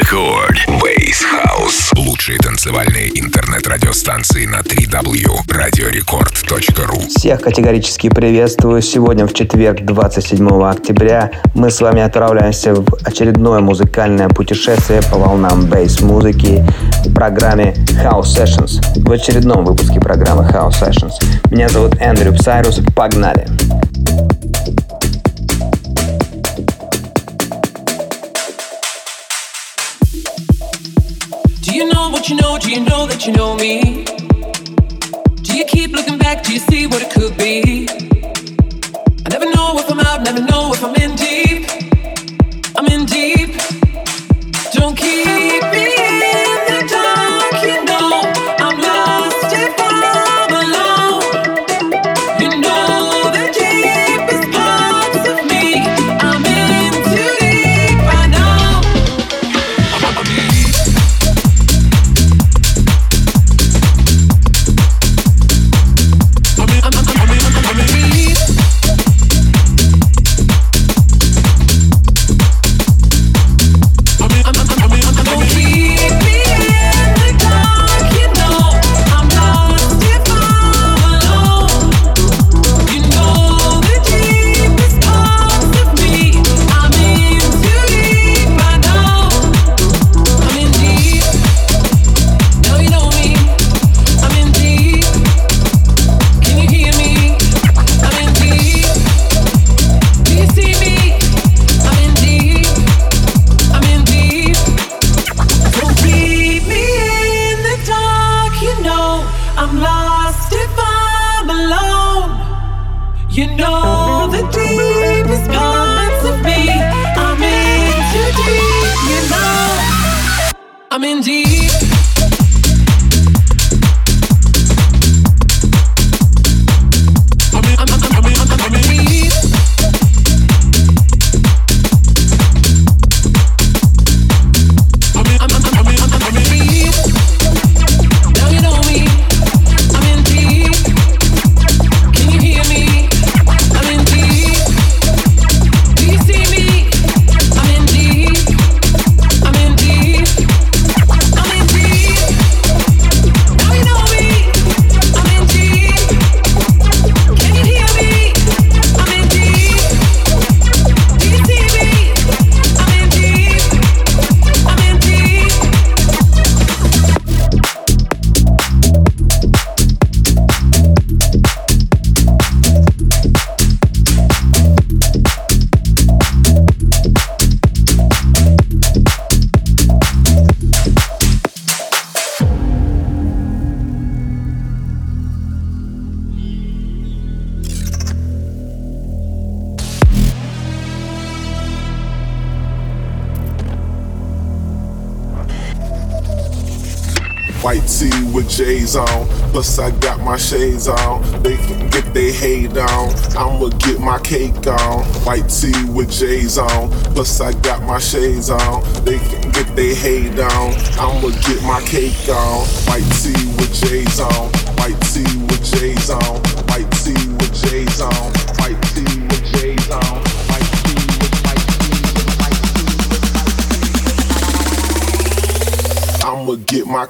Record. Bass House. Лучшие танцевальные интернет-радиостанции на 3W. radiorecord.ru Всех категорически приветствую. Сегодня в четверг, 27 октября, мы с вами отправляемся в очередное музыкальное путешествие по волнам bass-музыки в программе House Sessions. В очередном выпуске программы House Sessions. Меня зовут Эндрю Сайрус. Погнали! You know? Do you know that you know me? Do you keep looking back? Do you see what it could be? I never know if I'm out, never know if I'm in deep. I'm in deep. You know the deepest parts of me. I'm in too deep, you know. I'm in deep. Plus, I got my shades on. They can get their hate on. I'ma get my cake on. White tee with J's on. Plus, I got my shades on. They can get their hate on. I'ma get my cake on. White tee with J's on. White tee with J's on. White tee with J's on. White tee with J's on. I'ma get my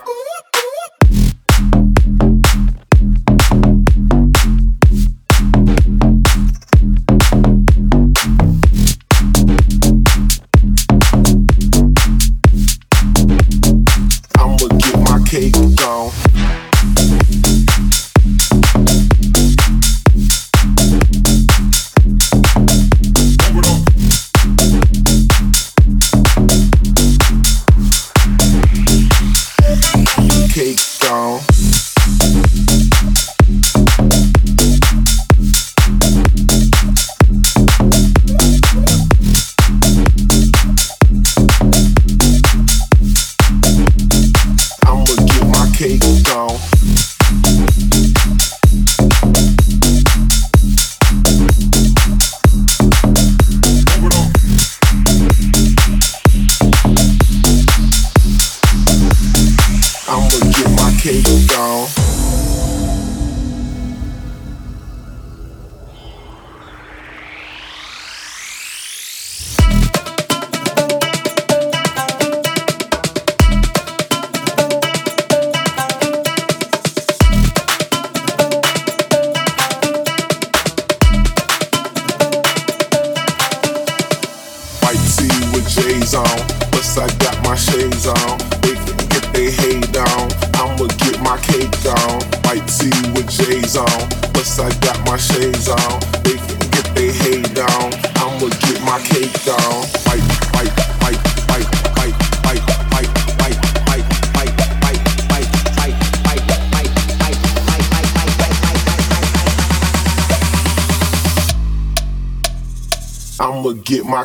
I'ma get my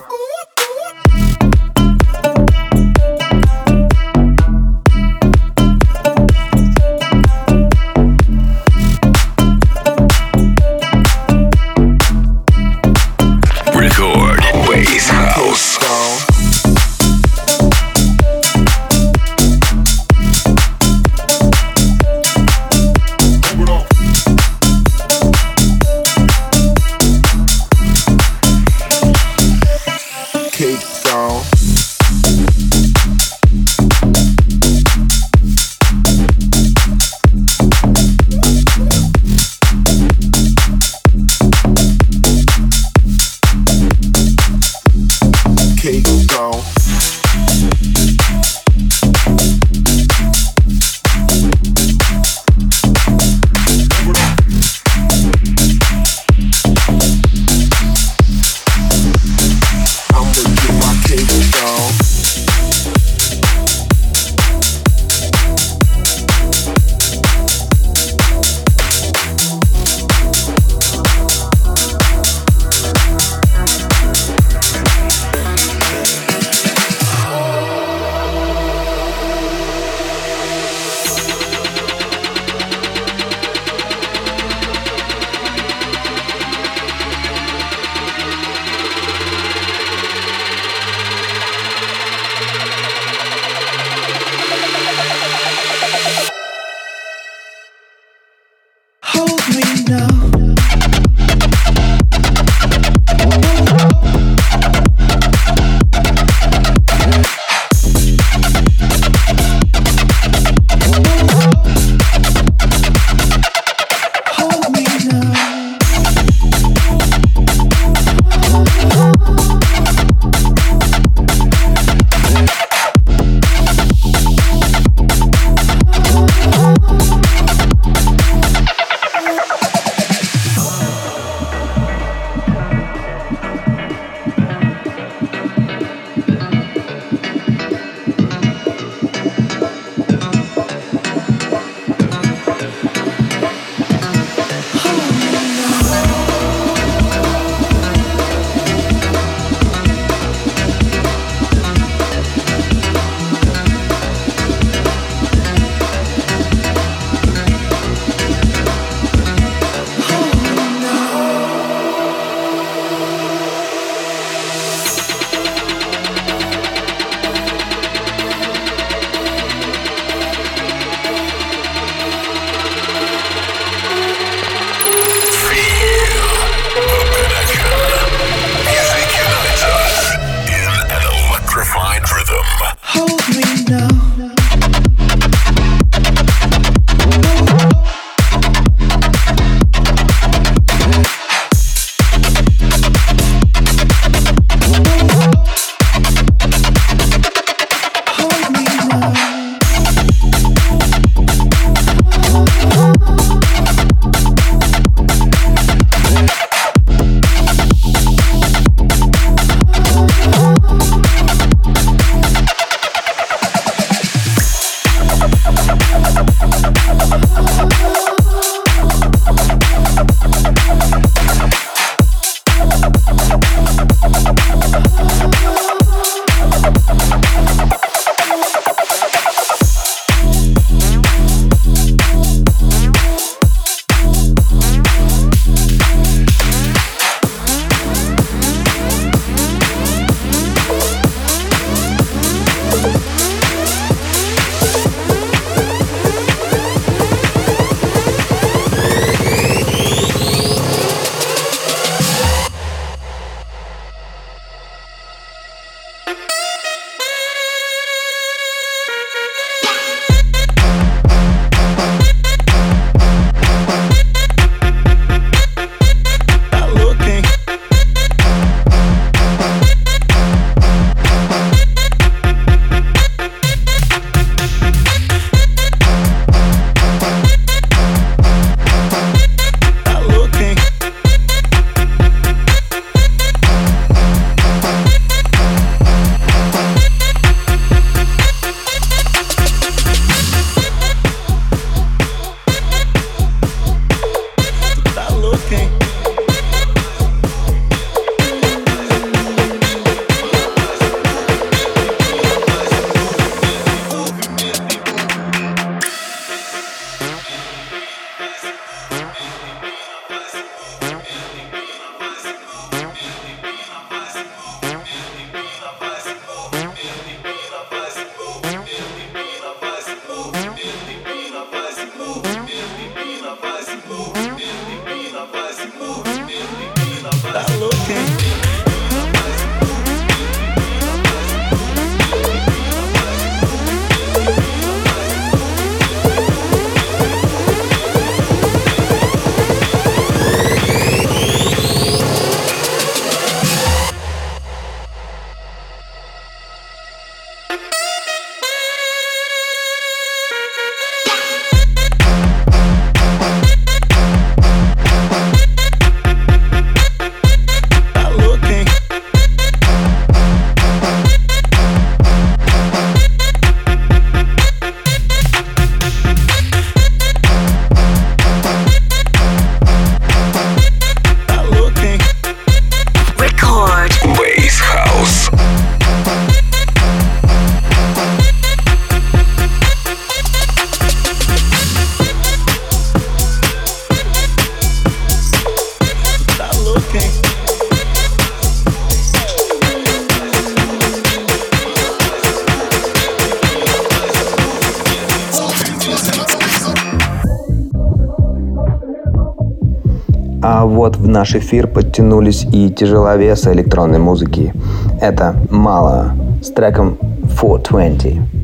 наш эфир подтянулись и тяжеловесы электронной музыки. Это «Мало» с треком 420.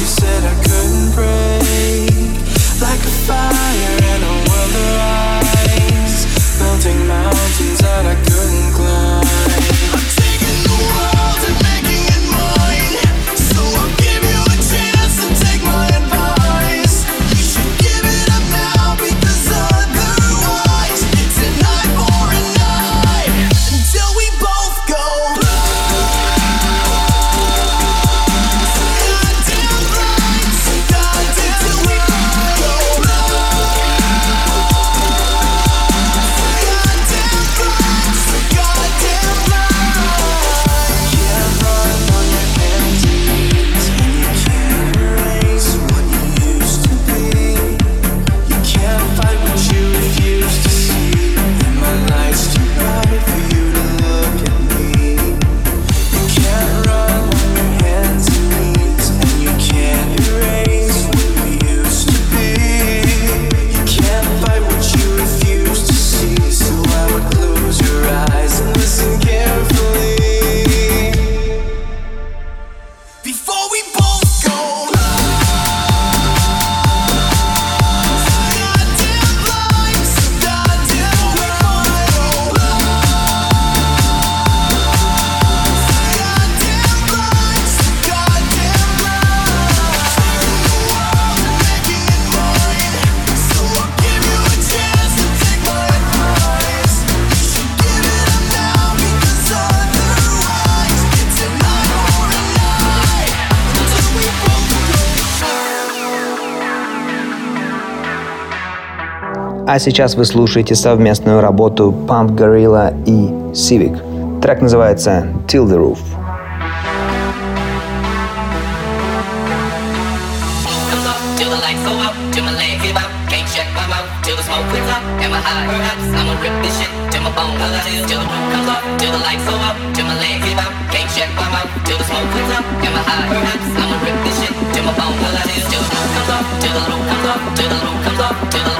she said А сейчас вы слушаете совместную работу Pump Gorilla и Civic. Трек называется «Till the Roof». Till the roof comes off, till the roof comes off, till the roof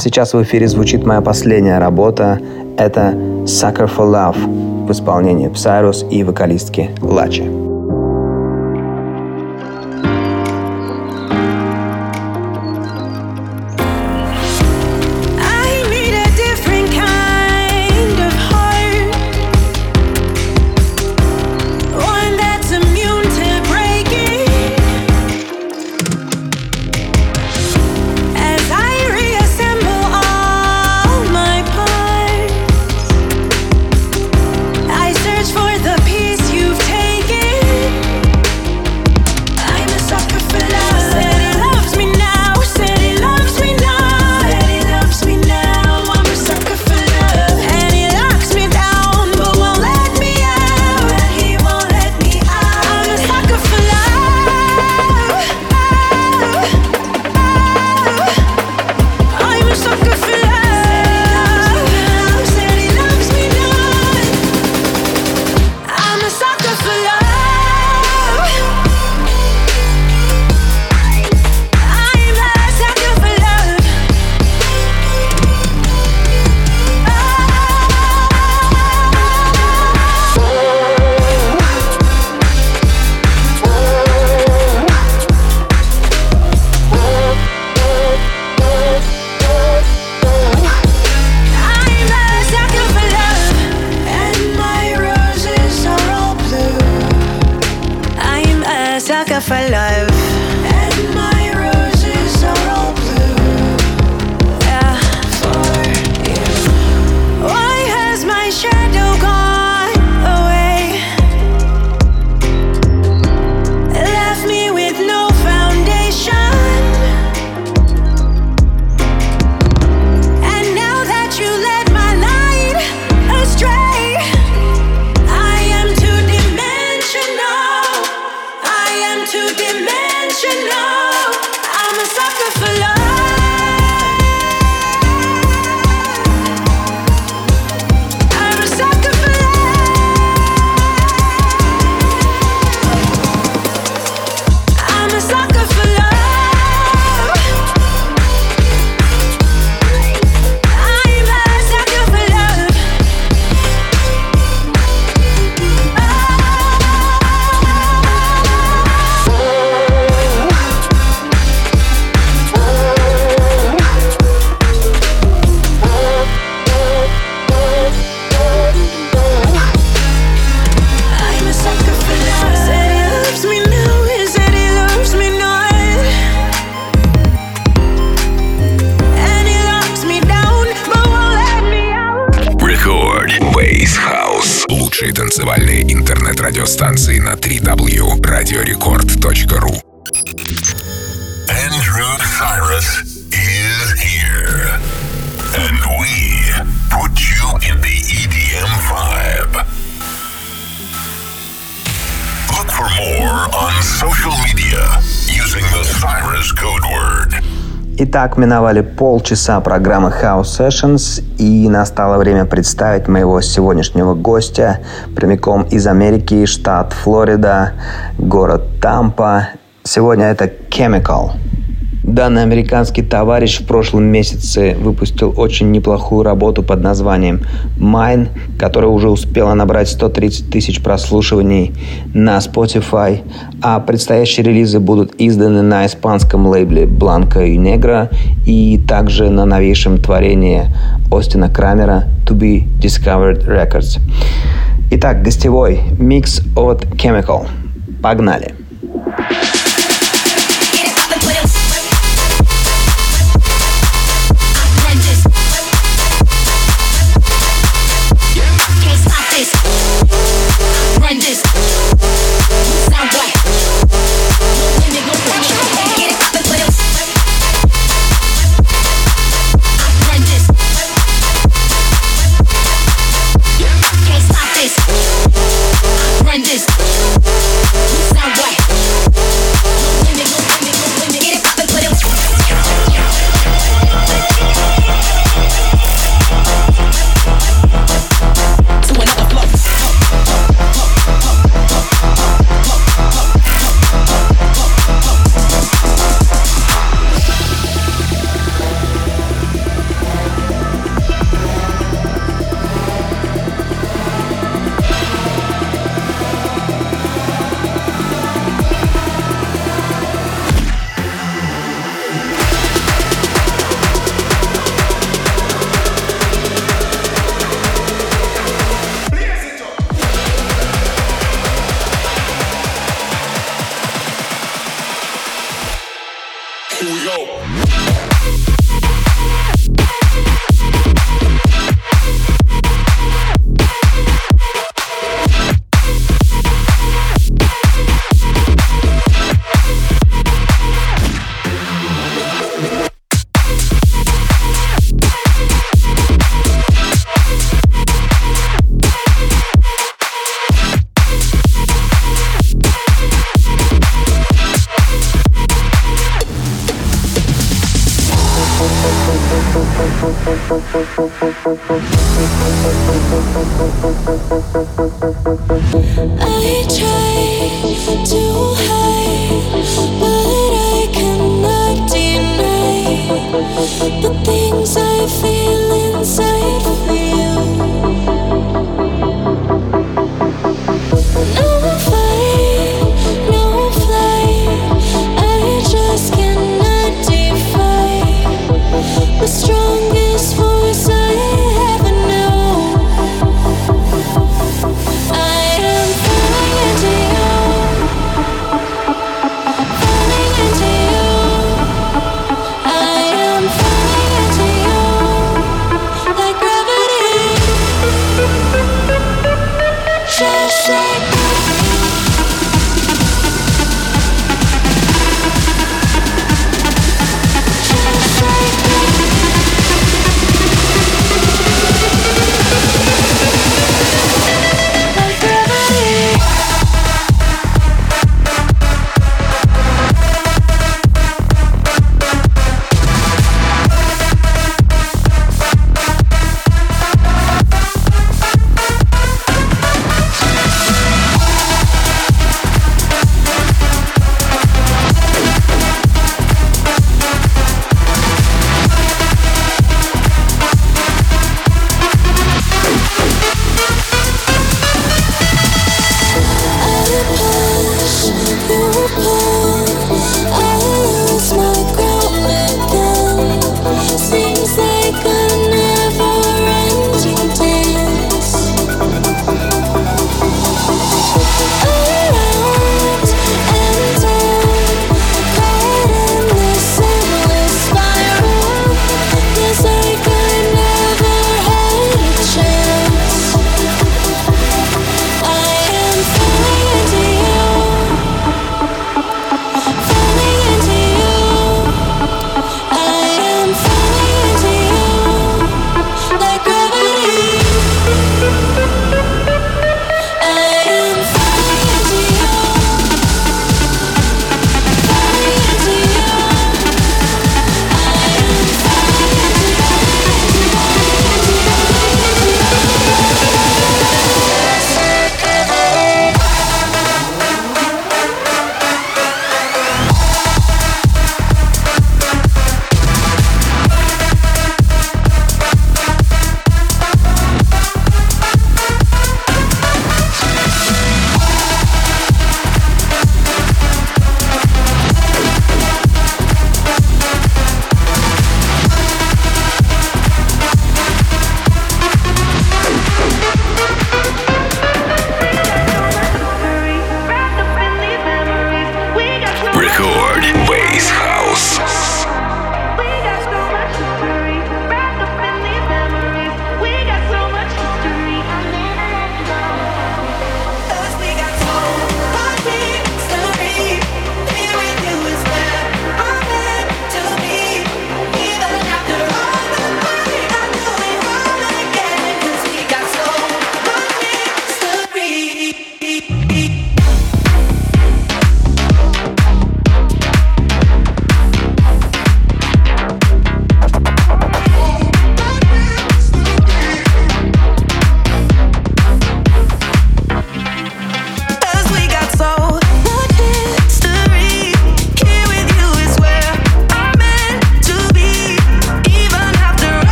сейчас в эфире звучит моя последняя работа. Это Sucker for Love в исполнении Psyros и вокалистки Лачи. www.radiorecord.ru Andrew Cyrus is here. And we put you in the EDM vibe. Look for more on social media using the Cyrus code word. Итак, миновали полчаса программы House Sessions, и настало время представить моего сегодняшнего гостя прямиком из Америки, штат Флорида, город Тампа. Сегодня это Chemical. Данный американский товарищ в прошлом месяце выпустил очень неплохую работу под названием Mine, которая уже успела набрать 130 тысяч прослушиваний на Spotify, а предстоящие релизы будут изданы на испанском лейбле Blanca и Negra и также на новейшем творении Остина Крамера To Be Discovered Records. Итак, гостевой микс от Chemical. Погнали! as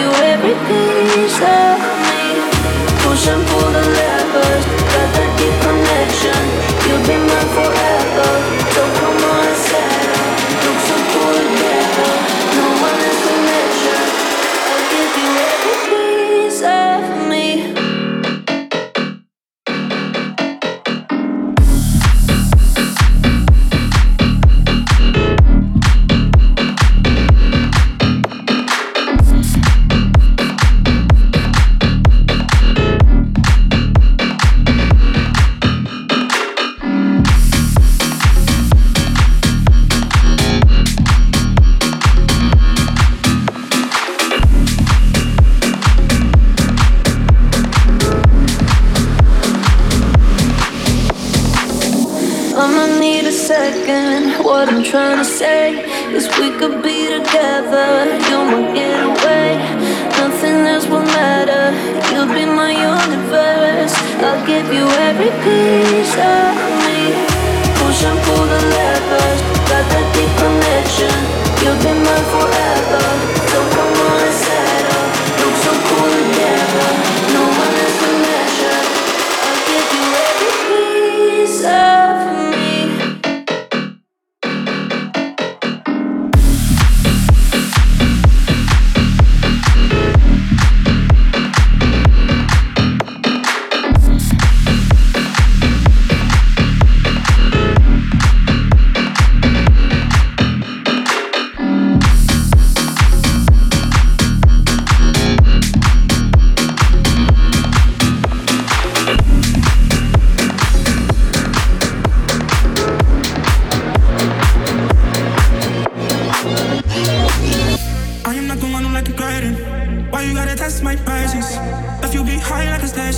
you every piece of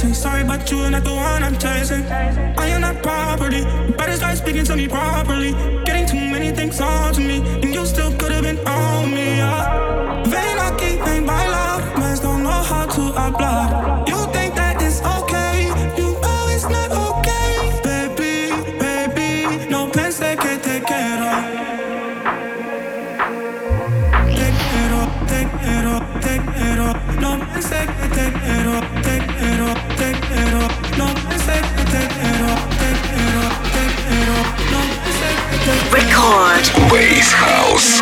chasing. Sorry, but you are not the one I'm chasing. I am not property. Better start speaking to me properly. Getting too many things on. Record. Wave House.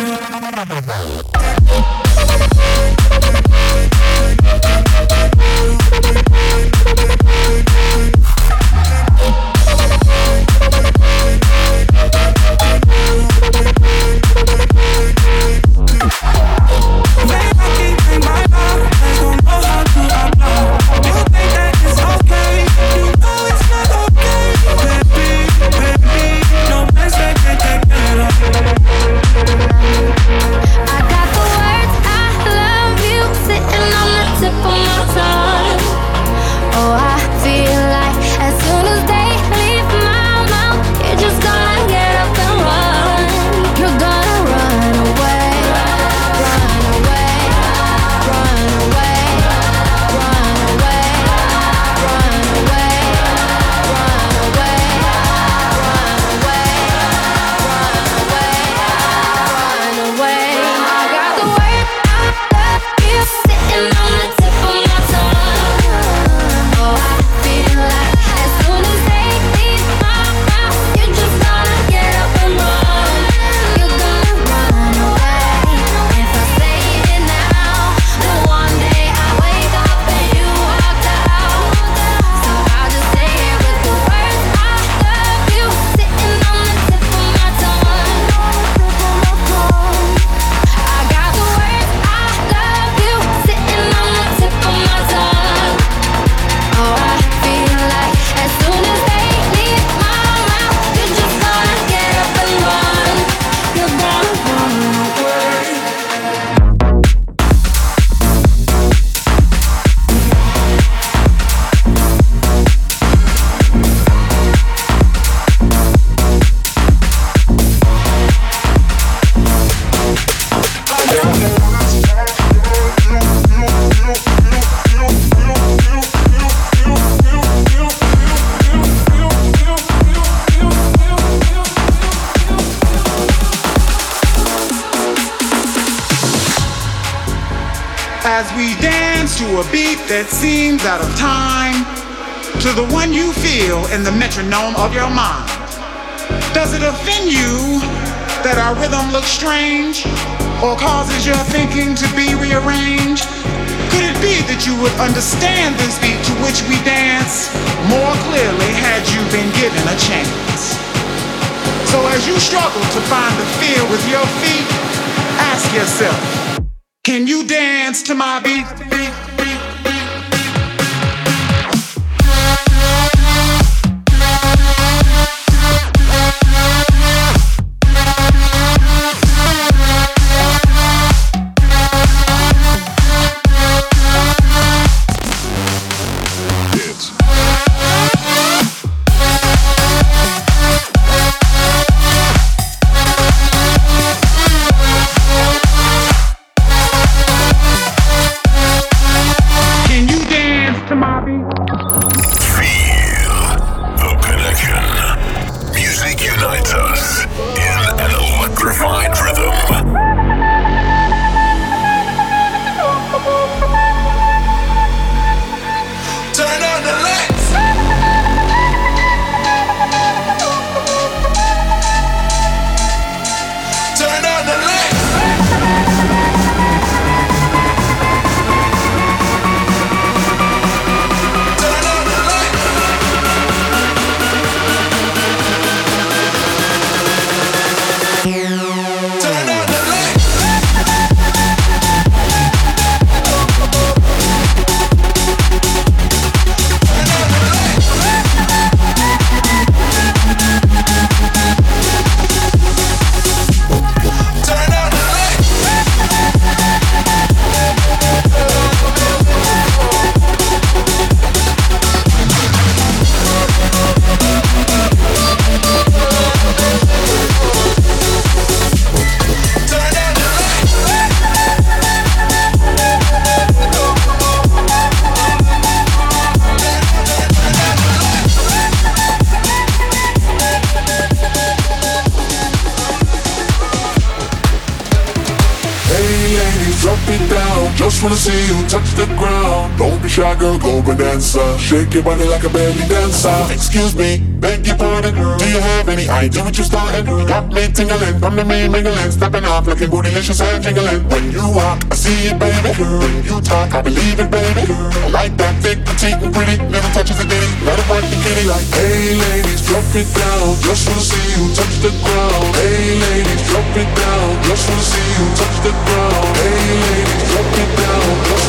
Shake your body like a belly dancer. Excuse me, beg your pardon. Do you have any idea what you're started? Got me tingling from the main mingling, stepping off looking bootylicious and jingling. When you walk, I see it, baby. When you talk, I believe it, baby. I like that thick, petite, and pretty. Little touches of ditty. Let it work the kitty like, hey ladies, drop it down. Just wanna see you touch the ground. Hey ladies, drop it down. Just wanna see you touch the ground. Hey ladies, drop it down.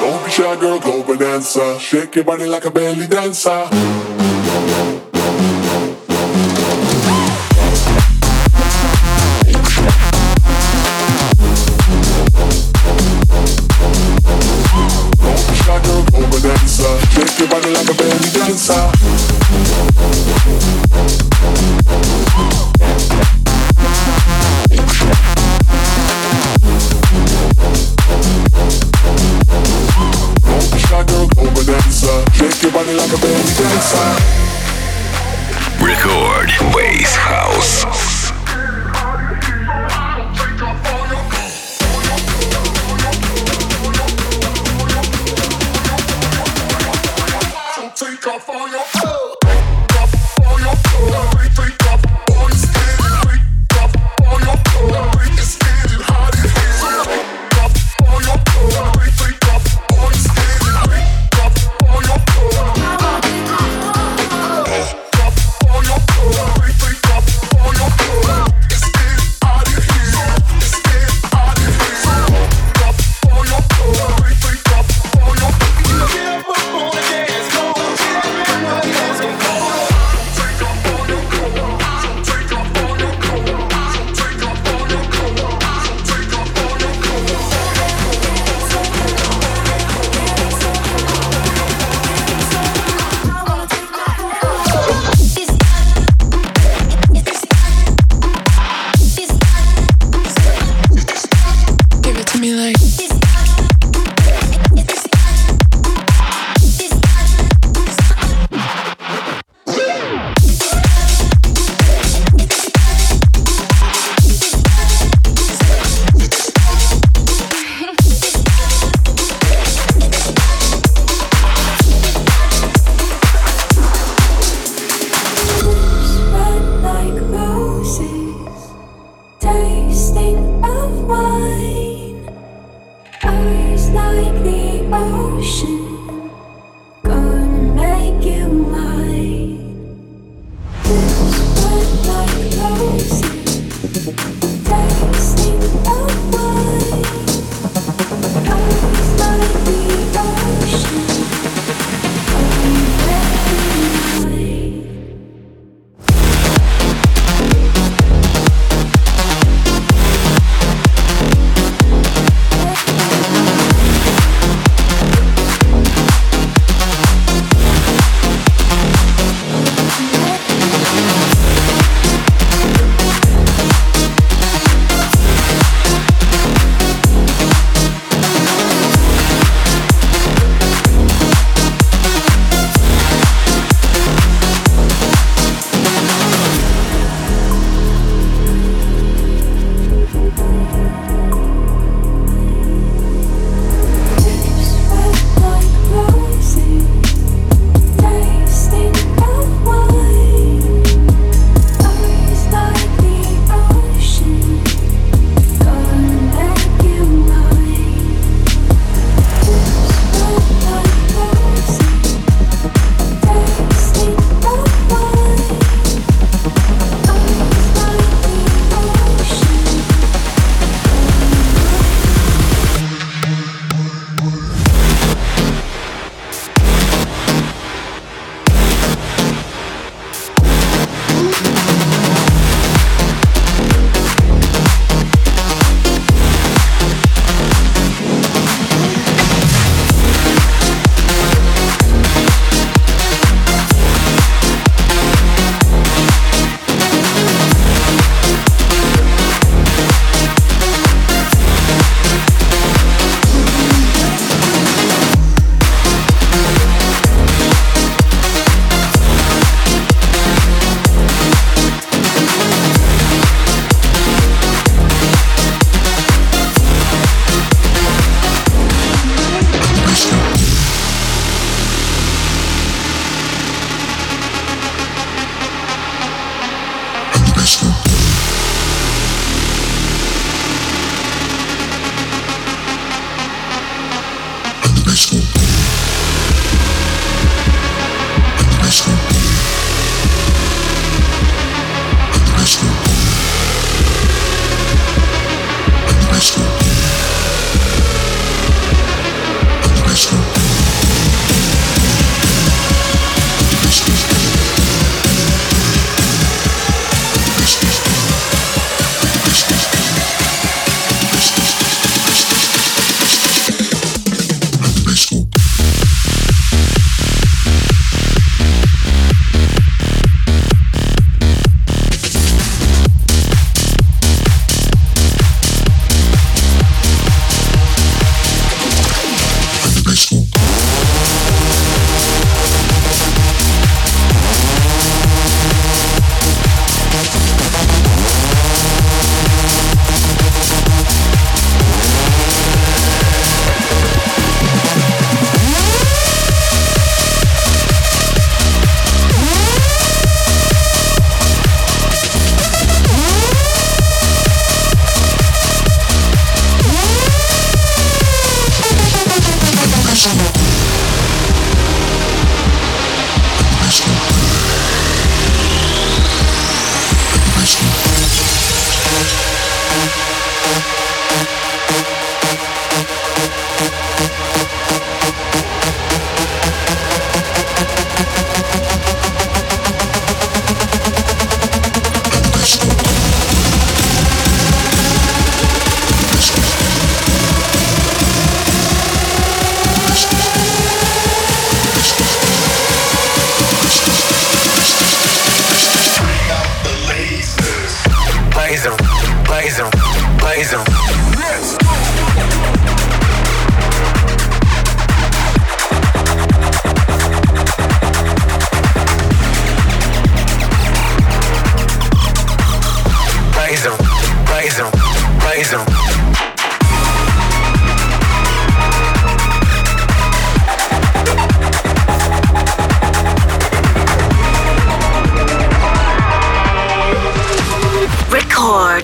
Don't be shy, girl, go bonanza. Shake your body like a belly dancer.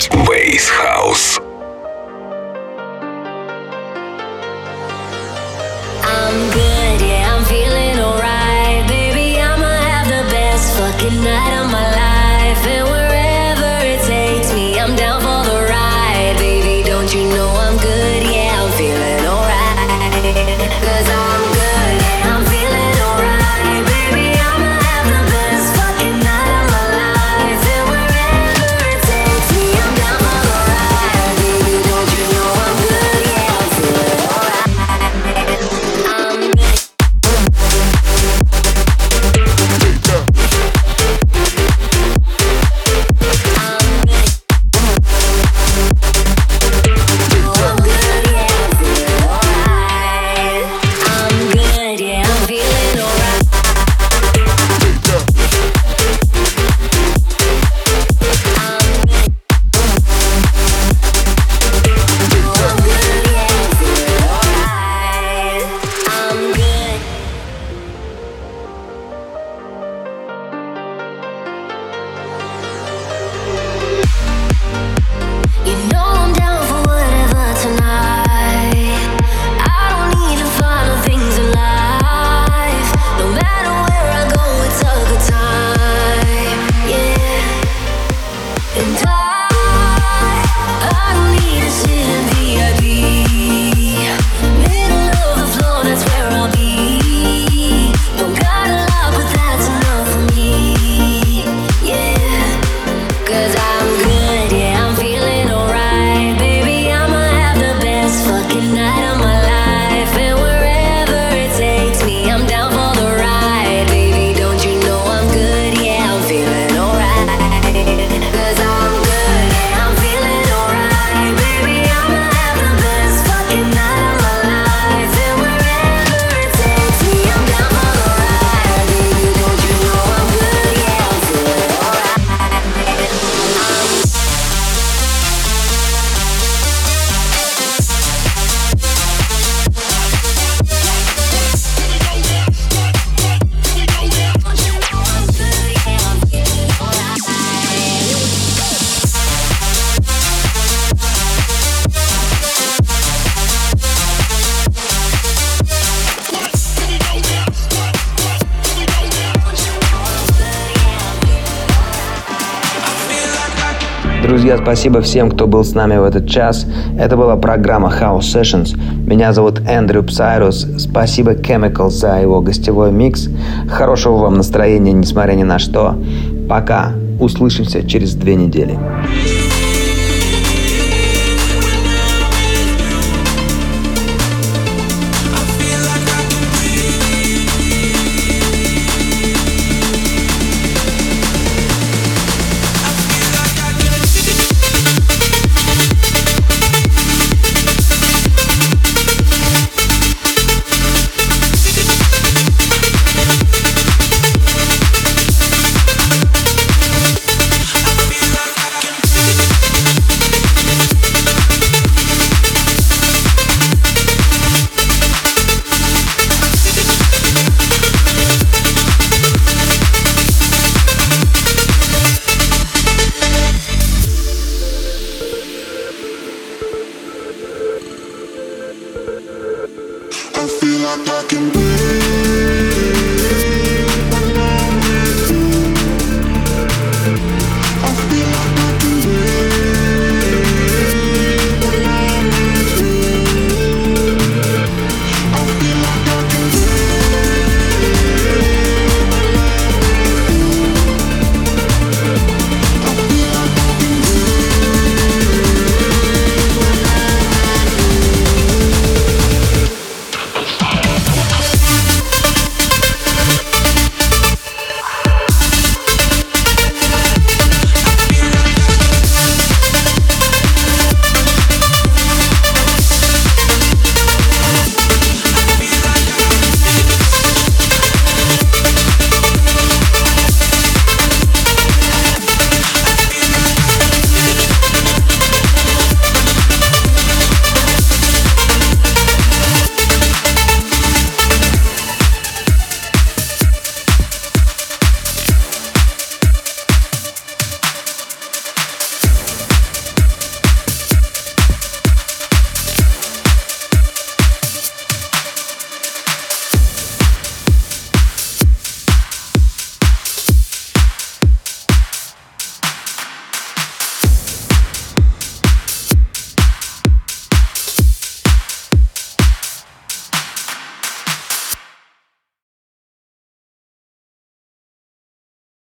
Ways. House. спасибо всем, кто был с нами в этот час. Это была программа House Sessions. Меня зовут Эндрю Сайрус. Спасибо Chemical за его гостевой микс. Хорошего вам настроения, несмотря ни на что. Пока. Услышимся через две недели.